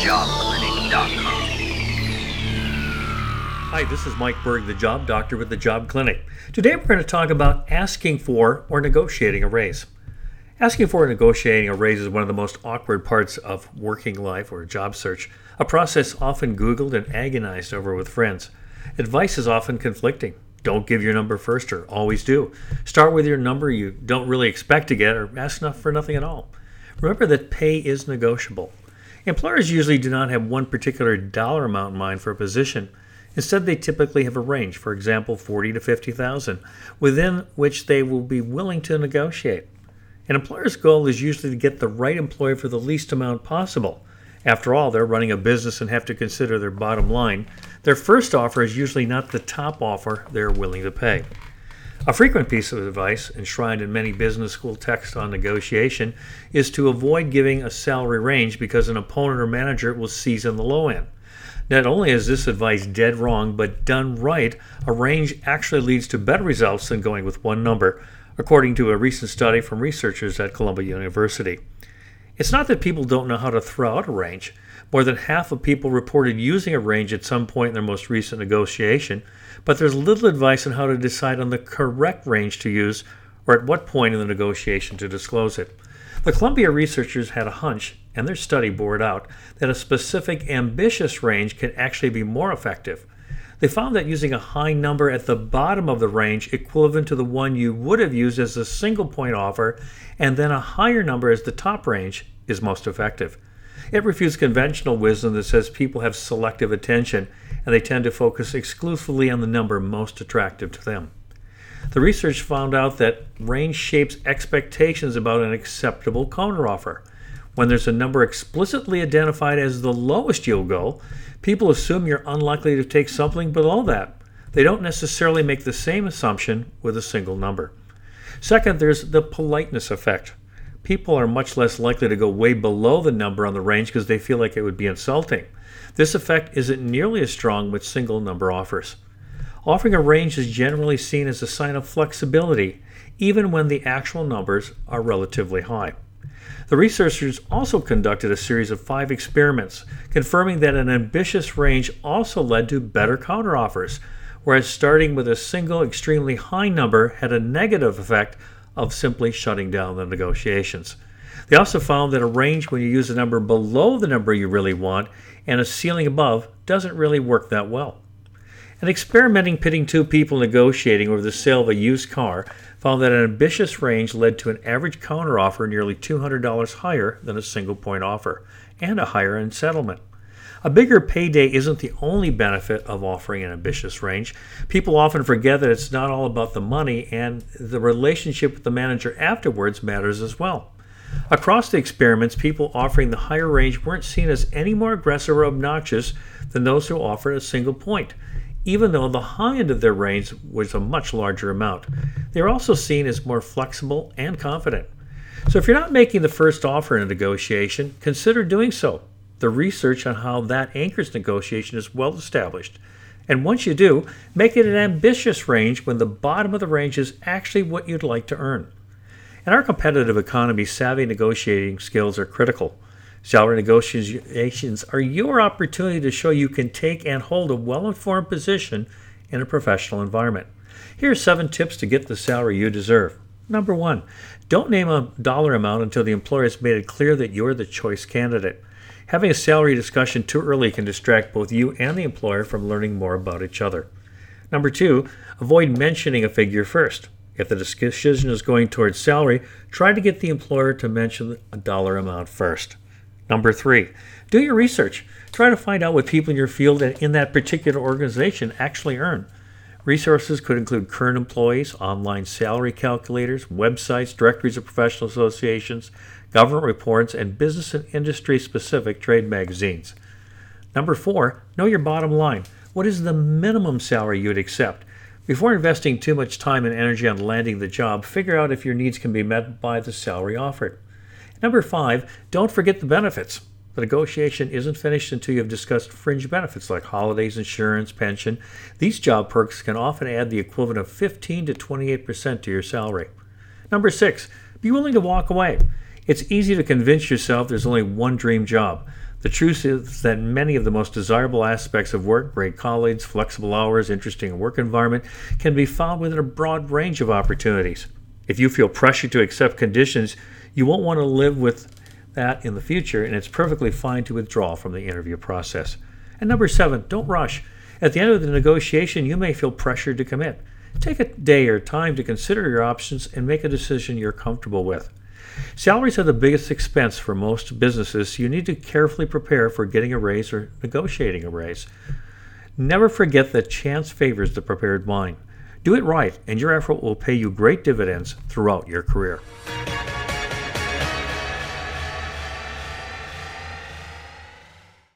thejobclinic.com. Hi, this is Mike Berg, the Job Doctor with the Job Clinic. Today we're going to talk about asking for or negotiating a raise. Asking for or negotiating a raise is one of the most awkward parts of working life or job search, a process often Googled and agonized over with friends. Advice is often conflicting. Don't give your number first or always do. Start with your number you don't really expect to get or ask enough for nothing at all. Remember that pay is negotiable. Employers usually do not have one particular dollar amount in mind for a position. Instead, they typically have a range, for example, 40 to 50,000, within which they will be willing to negotiate. An employer's goal is usually to get the right employee for the least amount possible. After all, they're running a business and have to consider their bottom line. Their first offer is usually not the top offer they're willing to pay. A frequent piece of advice, enshrined in many business school texts on negotiation, is to avoid giving a salary range because an opponent or manager will seize on the low end. Not only is this advice dead wrong, but done right, a range actually leads to better results than going with one number, according to a recent study from researchers at Columbia University. It's not that people don't know how to throw out a range. More than half of people reported using a range at some point in their most recent negotiation, but there's little advice on how to decide on the correct range to use or at what point in the negotiation to disclose it. The Columbia researchers had a hunch, and their study bore it out, that a specific ambitious range can actually be more effective. They found that using a high number at the bottom of the range, equivalent to the one you would have used as a single point offer, and then a higher number as the top range, is most effective. It refutes conventional wisdom that says people have selective attention and they tend to focus exclusively on the number most attractive to them. The research found out that range shapes expectations about an acceptable counteroffer. When there's a number explicitly identified as the lowest you'll go, people assume you're unlikely to take something below that. They don't necessarily make the same assumption with a single number. Second, there's the politeness effect. People are much less likely to go way below the number on the range because they feel like it would be insulting. This effect isn't nearly as strong with single number offers. Offering a range is generally seen as a sign of flexibility, even when the actual numbers are relatively high. The researchers also conducted a series of five experiments, confirming that an ambitious range also led to better counteroffers, whereas starting with a single extremely high number had a negative effect of simply shutting down the negotiations. They also found that a range when you use a number below the number you really want and a ceiling above doesn't really work that well. And experimenting pitting two people negotiating over the sale of a used car found that an ambitious range led to an average counteroffer nearly $200 higher than a single point offer and a higher end settlement. A bigger payday isn't the only benefit of offering an ambitious range. People often forget that it's not all about the money, and the relationship with the manager afterwards matters as well. Across the experiments, people offering the higher range weren't seen as any more aggressive or obnoxious than those who offered a single point even though the high end of their range was a much larger amount. They are also seen as more flexible and confident. So if you're not making the first offer in a negotiation, consider doing so. The research on how that anchors negotiation is well established. And once you do, make it an ambitious range when the bottom of the range is actually what you'd like to earn. In our competitive economy, savvy negotiating skills are critical. Salary negotiations are your opportunity to show you can take and hold a well informed position in a professional environment. Here are seven tips to get the salary you deserve. Number one, don't name a dollar amount until the employer has made it clear that you're the choice candidate. Having a salary discussion too early can distract both you and the employer from learning more about each other. Number two, avoid mentioning a figure first. If the decision is going towards salary, try to get the employer to mention a dollar amount first. Number three, do your research. Try to find out what people in your field and in that particular organization actually earn. Resources could include current employees, online salary calculators, websites, directories of professional associations, government reports, and business and industry specific trade magazines. Number four, know your bottom line. What is the minimum salary you'd accept? Before investing too much time and energy on landing the job, figure out if your needs can be met by the salary offered. Number five, don't forget the benefits. The negotiation isn't finished until you have discussed fringe benefits like holidays, insurance, pension. These job perks can often add the equivalent of 15 to 28% to your salary. Number six, be willing to walk away. It's easy to convince yourself there's only one dream job. The truth is that many of the most desirable aspects of work, great colleagues, flexible hours, interesting work environment, can be found within a broad range of opportunities. If you feel pressured to accept conditions, you won't want to live with that in the future, and it's perfectly fine to withdraw from the interview process. And number seven, don't rush. At the end of the negotiation, you may feel pressured to commit. Take a day or time to consider your options and make a decision you're comfortable with. Salaries are the biggest expense for most businesses, so you need to carefully prepare for getting a raise or negotiating a raise. Never forget that chance favors the prepared mind. Do it right, and your effort will pay you great dividends throughout your career.